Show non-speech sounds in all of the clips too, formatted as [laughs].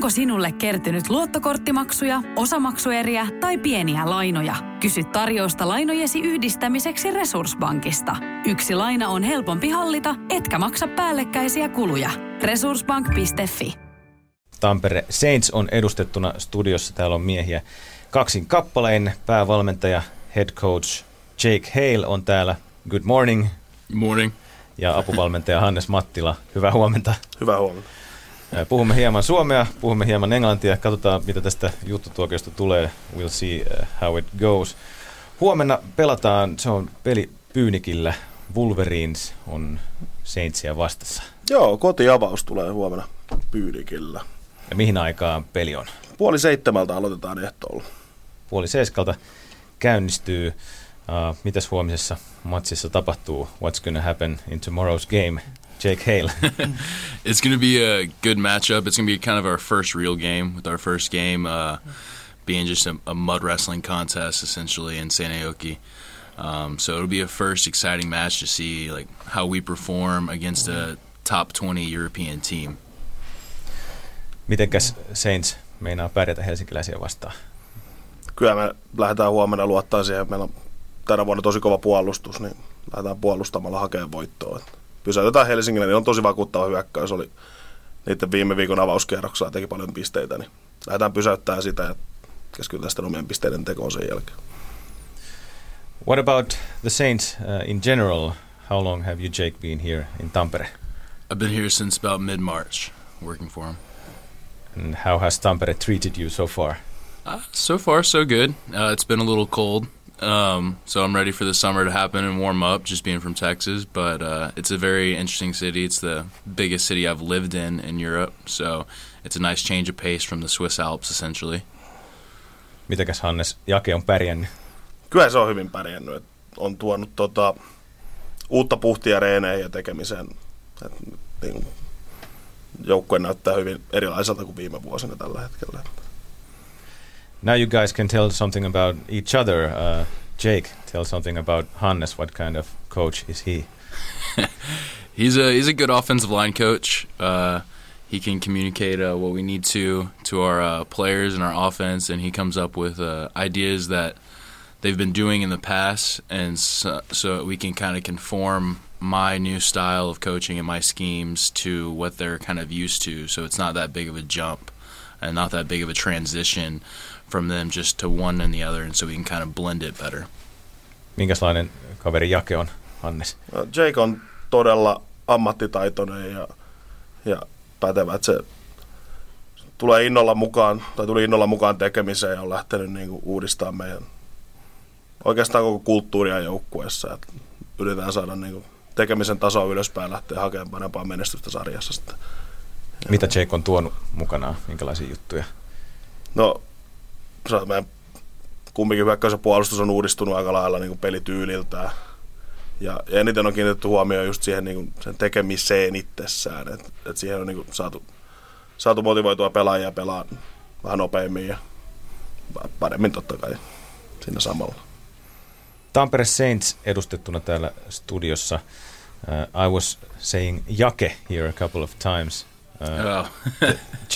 Onko sinulle kertynyt luottokorttimaksuja, osamaksueriä tai pieniä lainoja? Kysy tarjousta lainojesi yhdistämiseksi Resurssbankista. Yksi laina on helpompi hallita, etkä maksa päällekkäisiä kuluja. Resurssbank.fi Tampere Saints on edustettuna studiossa. Täällä on miehiä kaksin kappalein. Päävalmentaja, head coach Jake Hale on täällä. Good morning. Morning. Ja apuvalmentaja Hannes Mattila. Hyvää huomenta. Hyvää huomenta. Puhumme hieman suomea, puhumme hieman englantia, katsotaan mitä tästä juttutuokiosta tulee. We'll see uh, how it goes. Huomenna pelataan, se on peli Pyynikillä. Wolverines on Saintsia vastassa. Joo, kotiavaus tulee huomenna Pyynikillä. Ja mihin aikaan peli on? Puoli seitsemältä aloitetaan ehtoolla. Puoli seiskalta käynnistyy. Uh, mitäs huomisessa matsissa tapahtuu? What's gonna happen in tomorrow's game? Jake Hale. [laughs] it's going to be a good matchup. It's going to be kind of our first real game with our first game uh, being just a, a, mud wrestling contest essentially in Sanayoki. Um, so it'll be a first exciting match to see like how we perform against a top 20 European team. Mitenkäs Saints meinaa pärjätä helsinkiläisiä vastaan? Kyllä me lähdetään huomenna luottaa siihen. Meillä on tänä vuonna tosi kova puolustus, niin lähdetään puolustamalla hakemaan voittoa pysäytetään Helsingille, niin on tosi vakuuttava hyökkäys. Oli niiden viime viikon avauskierroksella teki paljon pisteitä, niin lähdetään pysäyttämään sitä ja keskitytään sitten omien pisteiden tekoon sen jälkeen. What about the Saints uh, in general? How long have you, Jake, been here in Tampere? I've been here since about mid-March, working for him. And how has Tampere treated you so far? Uh, so far, so good. Uh, it's been a little cold, um, so I'm ready for the summer to happen and warm up, just being from Texas. But uh, it's a very interesting city. It's the biggest city I've lived in in Europe, so it's a nice change of pace from the Swiss Alps, essentially. Mitäkäs Hannes Jake on pärjännyt? Kyllä se on hyvin pärjännyt. Et on tuonut tota, uutta puhtia reeneihin ja tekemiseen. Et, niin, joukkue näyttää hyvin erilaiselta kuin viime vuosina tällä hetkellä. Now you guys can tell something about each other. Uh, Jake, tell something about Hannes. What kind of coach is he? [laughs] he's a he's a good offensive line coach. Uh, he can communicate uh, what we need to to our uh, players and our offense, and he comes up with uh, ideas that they've been doing in the past, and so, so we can kind of conform my new style of coaching and my schemes to what they're kind of used to. So it's not that big of a jump, and not that big of a transition from them just to one and the other, and so we can kind of blend it better. Minkälainen kaveri Jake on, Hannes? No, Jake on todella ammattitaitoinen ja, ja pätevä, että se tulee innolla mukaan, tai tuli innolla mukaan tekemiseen ja on lähtenyt niin kuin uudistamaan meidän oikeastaan koko kulttuuria joukkueessa. Että yritetään saada niin kuin tekemisen tasoa ylöspäin ja lähteä hakemaan parempaa menestystä sarjassa sitten. Mitä Jake on tuonut mukanaan, minkälaisia juttuja? No meidän kumminkin hyökkäys ja puolustus on uudistunut aika lailla niin kuin pelityyliltään. Ja eniten on kiinnitetty huomioon just siihen niin kuin sen tekemiseen itsessään, että et siihen on niin kuin saatu, saatu motivoitua pelaajia pelaa vähän nopeammin ja paremmin totta kai siinä samalla. Tampere Saints edustettuna täällä studiossa. Uh, I was saying Jake here a couple of times. Uh, oh.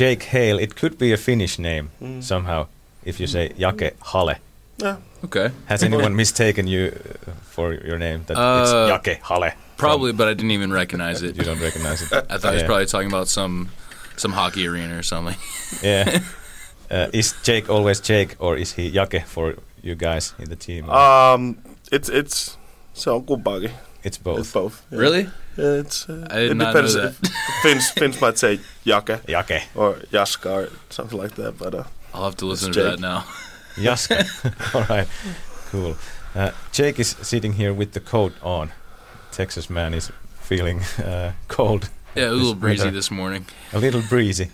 Jake Hale, it could be a Finnish name mm. somehow if you say Jake Hale. Yeah. Okay. Has anyone mistaken you uh, for your name that uh, it's Jake Hale? Probably, but I didn't even recognize it. [laughs] you don't recognize it. I thought yeah. he was probably talking about some some hockey arena or something. yeah. [laughs] Uh, is Jake always Jake, or is he Jake for you guys in the team? Um, it's it's se on kumpaakin. It's both. It's both. Yeah. Really? Yeah, it's. Uh, I did it not depends. Know that. Finns Finns might say Jake. Jake. Or Jaska or something like that, but. Uh, I'll have to listen to that now. [laughs] yes. [laughs] All right. Cool. Uh, Jake is sitting here with the coat on. Texas man is feeling uh, cold. Yeah, a little breezy this morning. A little breezy.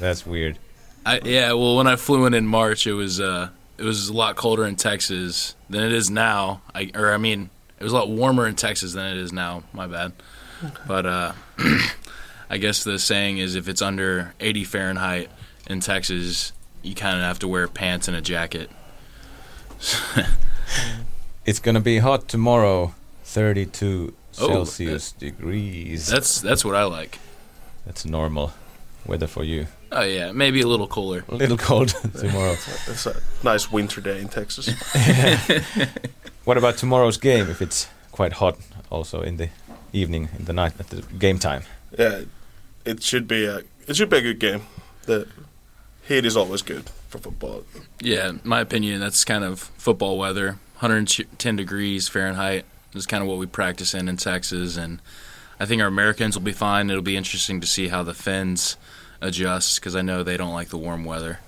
That's weird. I, yeah, well, when I flew in in March, it was uh, it was a lot colder in Texas than it is now. I, or I mean, it was a lot warmer in Texas than it is now. My bad. Okay. But uh, [clears throat] I guess the saying is, if it's under 80 Fahrenheit in Texas, you kind of have to wear pants and a jacket. [laughs] it's gonna be hot tomorrow, 32 oh, Celsius degrees. That's that's what I like. That's normal weather for you. Oh yeah, maybe a little cooler. A little cold [laughs] tomorrow. It's a nice winter day in Texas. [laughs] what about tomorrow's game? If it's quite hot, also in the evening, in the night, at the game time. Yeah, it should be a it should be a good game. The heat is always good for football. Yeah, in my opinion, that's kind of football weather. 110 degrees Fahrenheit is kind of what we practice in in Texas, and I think our Americans will be fine. It'll be interesting to see how the Finns adjust because I know they don't like the warm weather.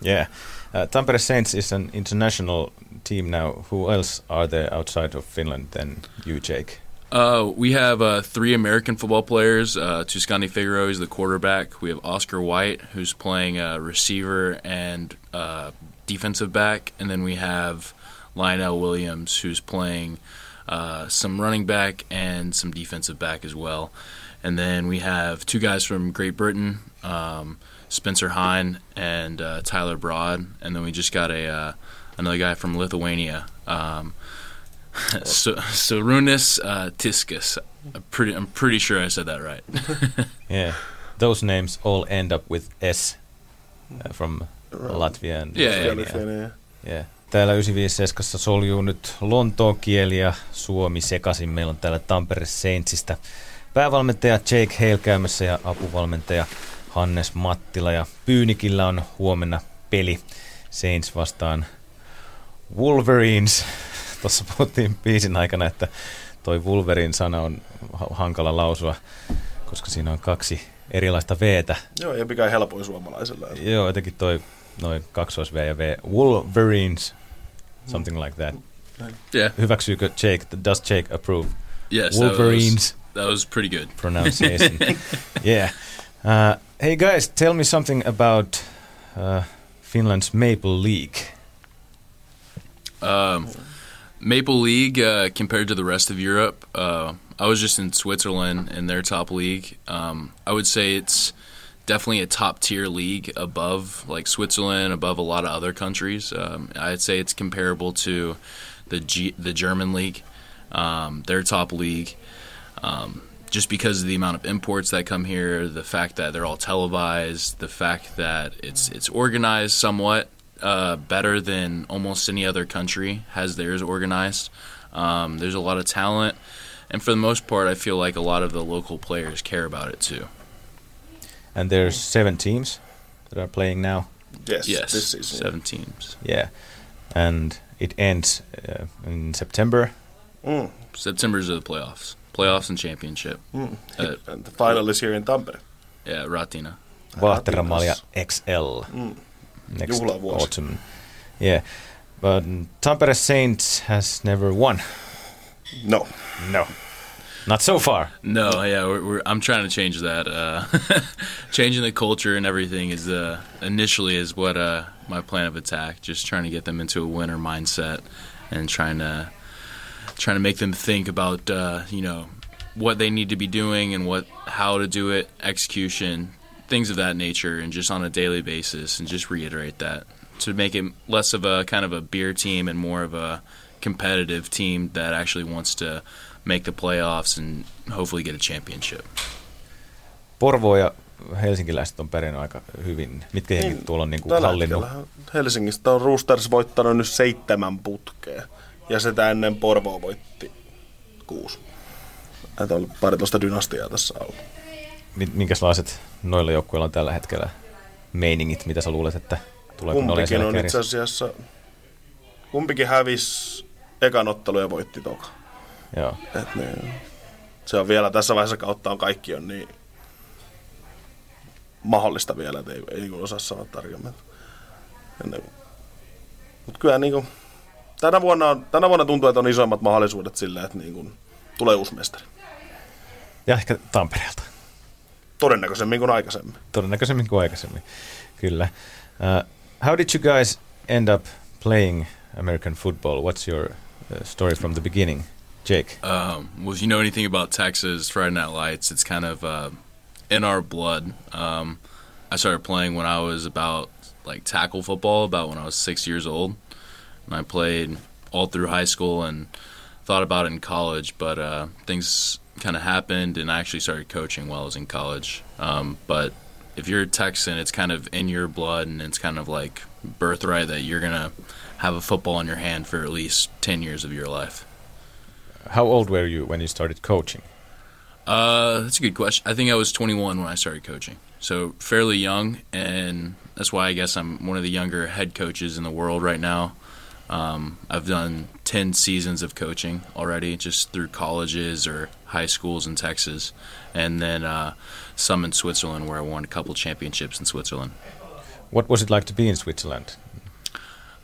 Yeah. Uh, Tampere Saints is an international team now. Who else are there outside of Finland than you, Jake? Uh, we have uh, three American football players. Uh, Tuscany Figaro is the quarterback. We have Oscar White, who's playing uh, receiver and uh, defensive back. And then we have Lionel Williams, who's playing uh, some running back and some defensive back as well. And then we have two guys from Great Britain, um, Spencer Hine and uh, Tyler Broad. And then we just got a another guy from Lithuania. Um, so, Sarunas uh, Tiskus. I'm pretty, I'm pretty sure I said that right. [laughs] yeah, those names all end up with S uh, from Latvia and yeah, Lithuania. Yeah. yeah. Täällä 957 soljuu nyt Lontoon kieli ja suomi sekaisin. Meillä on täällä Tampere Saintsista päävalmentaja Jake Hale käymässä ja apuvalmentaja Hannes Mattila. Ja Pyynikillä on huomenna peli Saints vastaan Wolverines. Tuossa puhuttiin biisin aikana, että toi Wolverine sana on hankala lausua, koska siinä on kaksi erilaista V-tä. Joo, ja mikä helpoin suomalaisella. Joo, jotenkin toi noin kaksois V ja V. Wolverines, something like that. Yeah. Hyväksyykö Jake, does Jake approve? Yes, Wolverines. That was, that was pretty good. Pronunciation. [laughs] yeah. Uh, hey guys, tell me something about uh, Finland's Maple League. Um, Maple League uh, compared to the rest of Europe, uh, I was just in Switzerland in their top league. Um, I would say it's definitely a top tier league above like Switzerland, above a lot of other countries. Um, I'd say it's comparable to the G- the German league, um, their top league. Um, just because of the amount of imports that come here, the fact that they're all televised, the fact that it's it's organized somewhat uh, better than almost any other country has theirs organized. Um, there's a lot of talent, and for the most part, I feel like a lot of the local players care about it too. And there's seven teams that are playing now. Yes, yes, this season. seven teams. Yeah, and it ends uh, in September. Mm. September's are the playoffs, playoffs and championship. Mm. Uh, and the final is here in Tampere. Yeah, Ratina. Vaahteramalja XL. Mm. Next Juhlavuosi. autumn. Yeah, but Tampere Saints has never won. No. No. Not so far. No, yeah, we're, we're, I'm trying to change that. Uh, [laughs] changing the culture and everything is uh, initially is what uh, my plan of attack. Just trying to get them into a winner mindset and trying to trying to make them think about uh, you know what they need to be doing and what how to do it, execution, things of that nature, and just on a daily basis, and just reiterate that to make it less of a kind of a beer team and more of a competitive team that actually wants to make the playoffs and hopefully get a championship. Porvo ja helsinkiläiset on pärjännyt aika hyvin. Mitkä jengit tuolla on niin kuin hallinnut? Helsingistä on Roosters voittanut nyt seitsemän putkea. Ja sitä ennen Porvo voitti kuusi. Että on pari tuosta dynastiaa tässä ollut. Mi- Minkälaiset noilla joukkueilla on tällä hetkellä meiningit? Mitä sä luulet, että olemaan Kumpikin on itse asiassa, kumpikin hävisi ekan ottelu ja voitti toka. Joo. Et ne, se on vielä tässä vaiheessa kautta on kaikki on niin mahdollista vielä, että ei, ei niin osaa sanoa tarkemmin. Mutta kyllä niin kuin, tänä, vuonna on, tänä vuonna tuntuu, että on isoimmat mahdollisuudet sille, että niin kuin, tulee uusi mestari. Ja ehkä Tampereelta. Todennäköisemmin kuin aikaisemmin. Todennäköisemmin kuin aikaisemmin. Kyllä. Uh, how did you guys end up playing American football? What's your uh, story from the beginning? Jake? Um, well, if you know anything about Texas Friday Night Lights, it's kind of uh, in our blood. Um, I started playing when I was about like tackle football, about when I was six years old, and I played all through high school and thought about it in college. But uh, things kind of happened, and I actually started coaching while I was in college. Um, but if you're a Texan, it's kind of in your blood and it's kind of like birthright that you're gonna have a football in your hand for at least ten years of your life. How old were you when you started coaching? Uh, that's a good question. I think I was 21 when I started coaching, so fairly young, and that's why I guess I'm one of the younger head coaches in the world right now. Um, I've done 10 seasons of coaching already, just through colleges or high schools in Texas, and then uh, some in Switzerland where I won a couple championships in Switzerland. What was it like to be in Switzerland?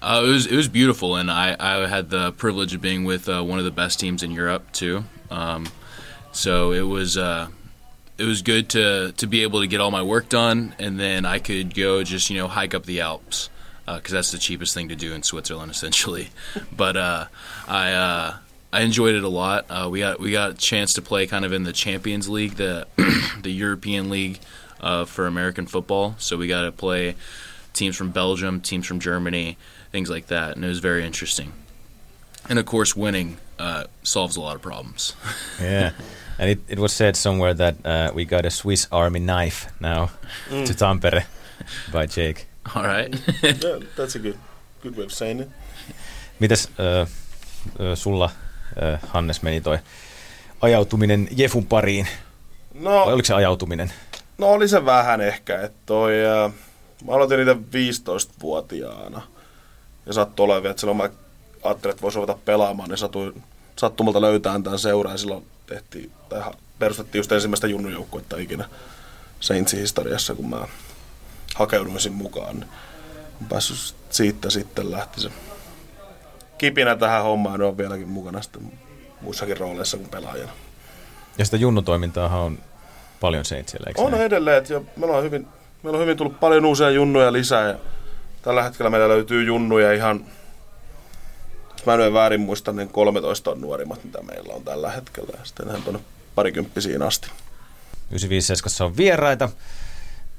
Uh, it was it was beautiful, and I, I had the privilege of being with uh, one of the best teams in Europe too. Um, so it was uh, it was good to to be able to get all my work done, and then I could go just you know hike up the Alps because uh, that's the cheapest thing to do in Switzerland, essentially. [laughs] but uh, I uh, I enjoyed it a lot. Uh, we got we got a chance to play kind of in the Champions League, the [clears throat] the European League uh, for American football. So we got to play teams from Belgium, teams from Germany, things like that, and it was very interesting. And of course, winning uh, solves a lot of problems. [laughs] yeah. And it, it was said somewhere that we got a Swiss Army knife now mm. to Tampere by Jake. All right. [laughs] yeah, that's a good, good way of saying it. Mitäs äh, sulla, äh, Hannes, meni toi ajautuminen Jefun pariin? No, Vai oliko se ajautuminen? No oli se vähän ehkä. Että toi, äh, mä aloitin niitä 15-vuotiaana. Ja sattui olemaan, että silloin mä ajattelin, että voisi ruveta pelaamaan, niin satuin sattumalta löytämään tämän seuraan. Silloin tehtiin, tai perustettiin just ensimmäistä junnujoukkuetta ikinä Saintsin historiassa, kun mä hakeudumisin mukaan. Niin on päässyt siitä sitten lähti se kipinä tähän hommaan, on vieläkin mukana sitten muissakin rooleissa kuin pelaajana. Ja sitä junnutoimintaa on paljon Saintsillä, eikö On näin? edelleen, ja meillä on, hyvin, meillä on hyvin tullut paljon uusia junnuja lisää, ja tällä hetkellä meillä löytyy junnuja ihan, jos mä en väärin muista, niin 13 on nuorimmat, mitä meillä on tällä hetkellä, ja sitten ihan tuonne parikymppisiin asti. 95 on vieraita.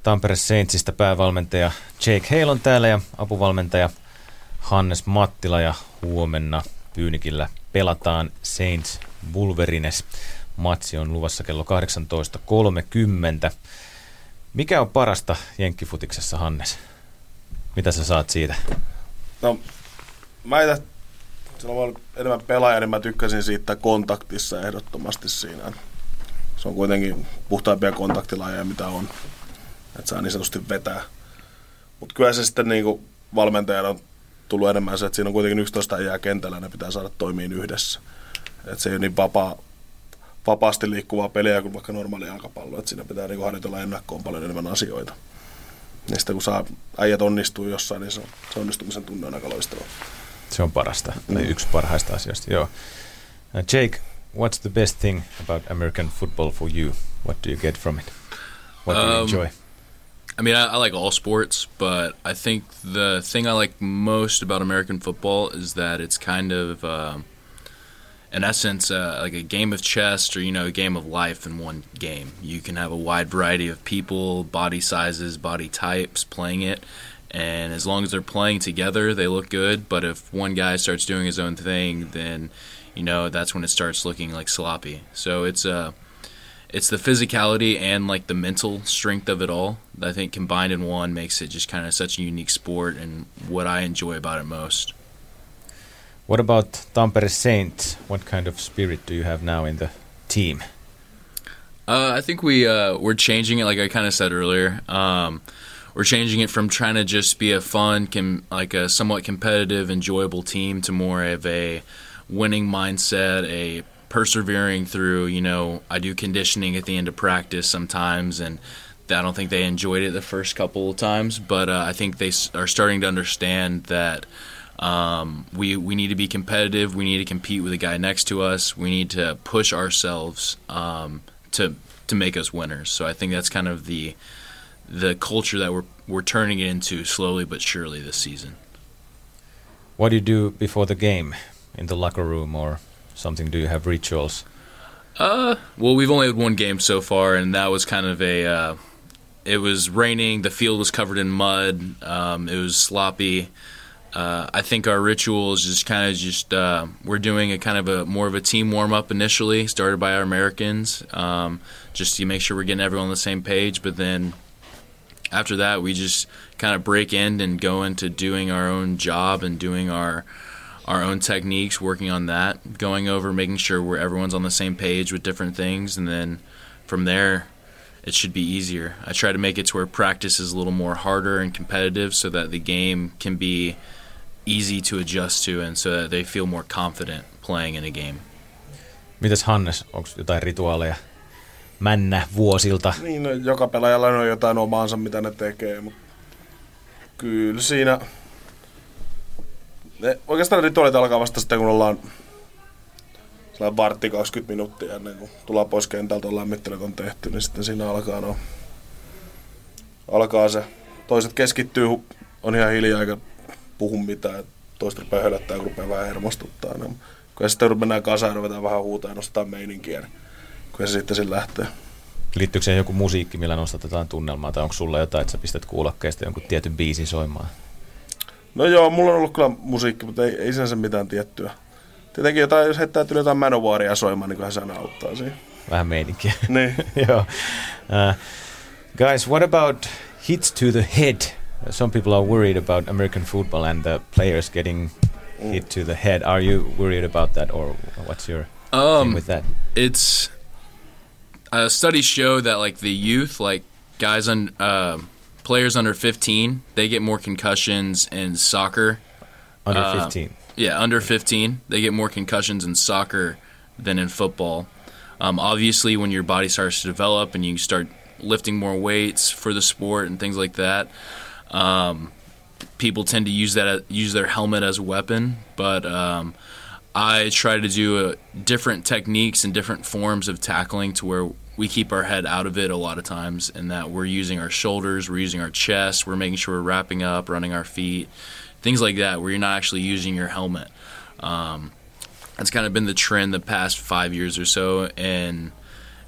Tampere Saintsista päävalmentaja Jake Hale on täällä ja apuvalmentaja Hannes Mattila ja huomenna Pyynikillä pelataan Saints Wolverines. Matsi on luvassa kello 18.30. Mikä on parasta Jenkkifutiksessa, Hannes? Mitä sä saat siitä? No, mä itse, silloin mä enemmän pelaaja, niin mä tykkäsin siitä kontaktissa ehdottomasti siinä. Se on kuitenkin puhtaimpia kontaktilajeja, mitä on että saa niin sanotusti vetää. Mutta kyllä se sitten niin valmentajana on tullut enemmän se, että siinä on kuitenkin 11 jää kentällä, ne pitää saada toimiin yhdessä. Että se ei ole niin vapaa, vapaasti liikkuvaa peliä kuin vaikka normaali jalkapallo, että siinä pitää niin harjoitella ennakkoon paljon enemmän asioita. Ja sitten kun saa äijät onnistuu jossain, niin se, on, se onnistumisen tunne on aika loistava. Se on parasta, tai mm. yksi parhaista asioista, joo. Uh, Jake, what's the best thing about American football for you? What do you get from it? What do you um, enjoy? I mean, I, I, like all sports, but I think the thing I like most about American football is that it's kind of, uh, in essence, uh, like a game of chess or you know, a game of life in one game. You can have a wide variety of people, body sizes, body types playing it, and as long as they're playing together, they look good. But if one guy starts doing his own thing, then you know that's when it starts looking like sloppy. So it's a uh, it's the physicality and like the mental strength of it all. I think combined in one makes it just kind of such a unique sport and what I enjoy about it most. What about Tampere Saints? What kind of spirit do you have now in the team? Uh, I think we uh, we're changing it, like I kind of said earlier. Um, we're changing it from trying to just be a fun, com- like a somewhat competitive, enjoyable team to more of a winning mindset, a persevering through. You know, I do conditioning at the end of practice sometimes, and I don't think they enjoyed it the first couple of times, but uh, I think they are starting to understand that um, we we need to be competitive. We need to compete with the guy next to us. We need to push ourselves um, to to make us winners. So I think that's kind of the the culture that we're we're turning it into slowly but surely this season. What do you do before the game in the locker room or something? Do you have rituals? Uh, well, we've only had one game so far, and that was kind of a. Uh, it was raining. The field was covered in mud. Um, it was sloppy. Uh, I think our ritual is just kind of just uh, we're doing a kind of a more of a team warm up initially, started by our Americans, um, just to make sure we're getting everyone on the same page. But then after that, we just kind of break in and go into doing our own job and doing our our own techniques, working on that, going over, making sure where everyone's on the same page with different things, and then from there, it should be easier. I try to make it to where practice is a little more harder and competitive, so that the game can be easy to adjust to, and so that they feel more confident playing in a game. Mitäs Hannes, onko jotain rituaaleja männä vuosilta? Niin, no, joka pelaajalla on jotain omaansa, mitä ne tekee, mutta kyllä siinä... Ne, oikeastaan rituaalit alkaa vasta sitten, kun ollaan sellainen vartti 20 minuuttia ennen kuin tullaan pois kentältä, on lämmittelyt on tehty, niin sitten siinä alkaa, no, alkaa se. Toiset keskittyy, on ihan hiljaa eikä puhu mitään, toiset rupeaa hölöttää, kun rupeaa vähän hermostuttaa. Niin, kun sitten mennään kasaan ruvetaan vähän huutaa ja nostetaan meininkiä, niin kun se sitten sillä lähtee. Liittyykö siihen joku musiikki, millä nostatetaan tunnelmaa, tai onko sulla jotain, että sä pistät kuulokkeista jonkun tietyn biisin soimaan? No joo, mulla on ollut kyllä musiikki, mutta ei, ei sinänsä mitään tiettyä. Tietenkin jotain, jos heittää tuli jotain Manowaria soimaan, niin se aina auttaa siinä. Vähän meininkiä. [laughs] niin. [laughs] joo. Uh, guys, what about hits to the head? Some people are worried about American football and the players getting mm. hit to the head. Are you worried about that, or what's your um, with that? It's uh, studies show that like the youth, like guys on uh, players under 15, they get more concussions in soccer. Under uh, 15. Yeah, under 15, they get more concussions in soccer than in football. Um, obviously, when your body starts to develop and you start lifting more weights for the sport and things like that, um, people tend to use that use their helmet as a weapon. But um, I try to do uh, different techniques and different forms of tackling to where we keep our head out of it a lot of times, and that we're using our shoulders, we're using our chest, we're making sure we're wrapping up, running our feet, things like that, where you're not actually using your helmet. Um, that's kind of been the trend the past five years or so in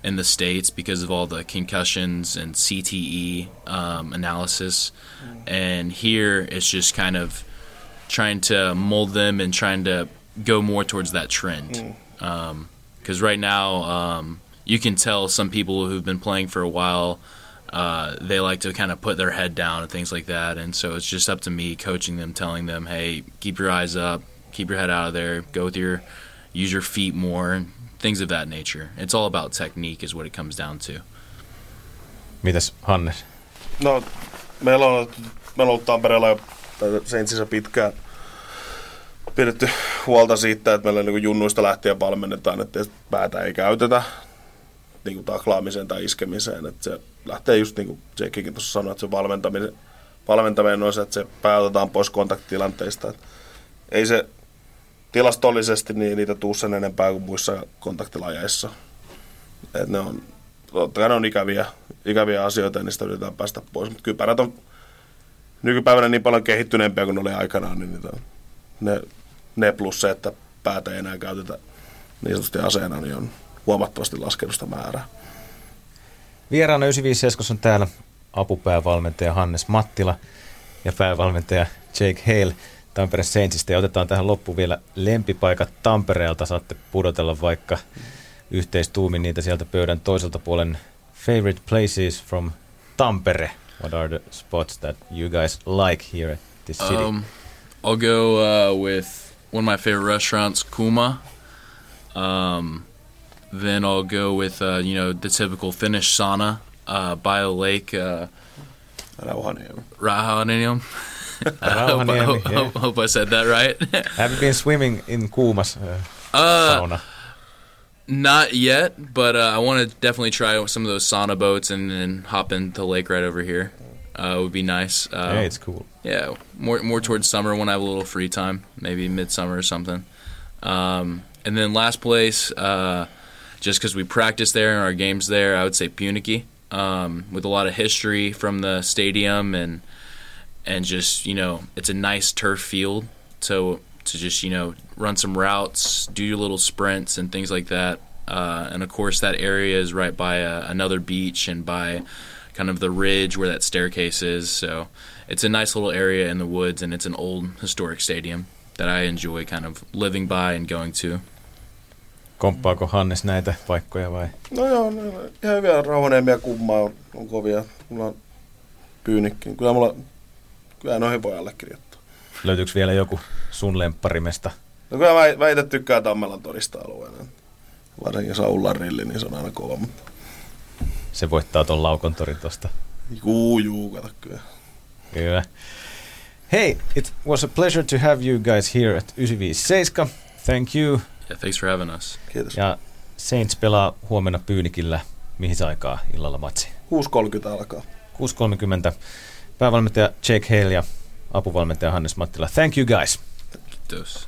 in the states because of all the concussions and CTE um, analysis, mm. and here it's just kind of trying to mold them and trying to go more towards that trend. Because mm. um, right now, um, you can tell some people who've been playing for a while. Uh, they like to kind of put their head down and things like that, and so it's just up to me coaching them, telling them, "Hey, keep your eyes up, keep your head out of there, go with your, use your feet more, things of that nature. It's all about technique, is what it comes down to." Mitäs Hannes? No, meillä on, meillä on ollut Tampereella jo Saintsissa pitkään pidetty huolta siitä, että meillä niin junnuista lähtien valmennetaan, että päätä ei käytetä niin kuin taklaamiseen tai iskemiseen. Että se lähtee just niin kuin Jakekin tuossa sanoi, että se valmentaminen, valmentaminen on se, että se päätetään pois kontaktitilanteista. Että ei se tilastollisesti niin niitä tuu sen enempää kuin muissa kontaktilajeissa. Että ne on, totta kai ne on ikäviä, ikäviä asioita ja niistä yritetään päästä pois. Mutta kypärät on nykypäivänä niin paljon kehittyneempiä kuin ne oli aikanaan, niin niitä, ne ne plus se, että päätä ei enää käytetä niin sanotusti aseena, niin on huomattavasti laskenut määrää. Vieraana 95 on täällä apupäävalmentaja Hannes Mattila ja päävalmentaja Jake Hale Tampere Saintsista. Ja otetaan tähän loppuun vielä lempipaikat Tampereelta. Saatte pudotella vaikka yhteistuumin niitä sieltä pöydän toiselta puolen favorite places from Tampere. What are the spots that you guys like here at this city? Um, I'll go uh, with one of my favorite restaurants, Kuma. Um, then I'll go with uh, you know the typical Finnish sauna uh, by the lake. Uh, Rauhaniemi. Rauhaniemi. [laughs] I hope, I, hope, yeah. hope, I said that right. [laughs] Have you been swimming in Kuma's uh, uh, sauna? Not yet, but uh, I want to definitely try some of those sauna boats and then hop into the lake right over here. Uh, would be nice. Uh, yeah, it's cool. Yeah, more more towards summer when I have a little free time, maybe midsummer or something. Um, and then last place, uh, just because we practice there and our games there, I would say Puniki, um, with a lot of history from the stadium and and just you know it's a nice turf field to to just you know run some routes, do your little sprints and things like that. Uh, and of course, that area is right by a, uh, another beach and by kind of the ridge where that staircase is. So it's a nice little area in the woods, and it's an old historic stadium that I enjoy kind of living by and going to. Komppaako Hannes näitä paikkoja vai? No joo, no, ihan hyviä Rauhaniemi ja Kummaa on, on kovia. Mulla on pyynikki. Kyllä mulla, kyllä noihin voi allekirjoittaa. Löytyykö vielä joku sun lempparimesta? No kyllä mä, mä itse tykkään Tammelan todista alueena. Varsinkin Saulan rilli, niin se on aina kova. Mutta... Se voittaa ton laukontorin tosta. Juu, juu, kato kyllä. Kyllä. Hey, it was a pleasure to have you guys here at 957. Thank you. Yeah, thanks for having us. Kiitos. Ja Saints pelaa huomenna Pyynikillä. Mihin aikaa illalla matsi? 6.30 alkaa. 6.30. Päävalmentaja Jake Hale ja apuvalmentaja Hannes Mattila. Thank you guys. Kiitos.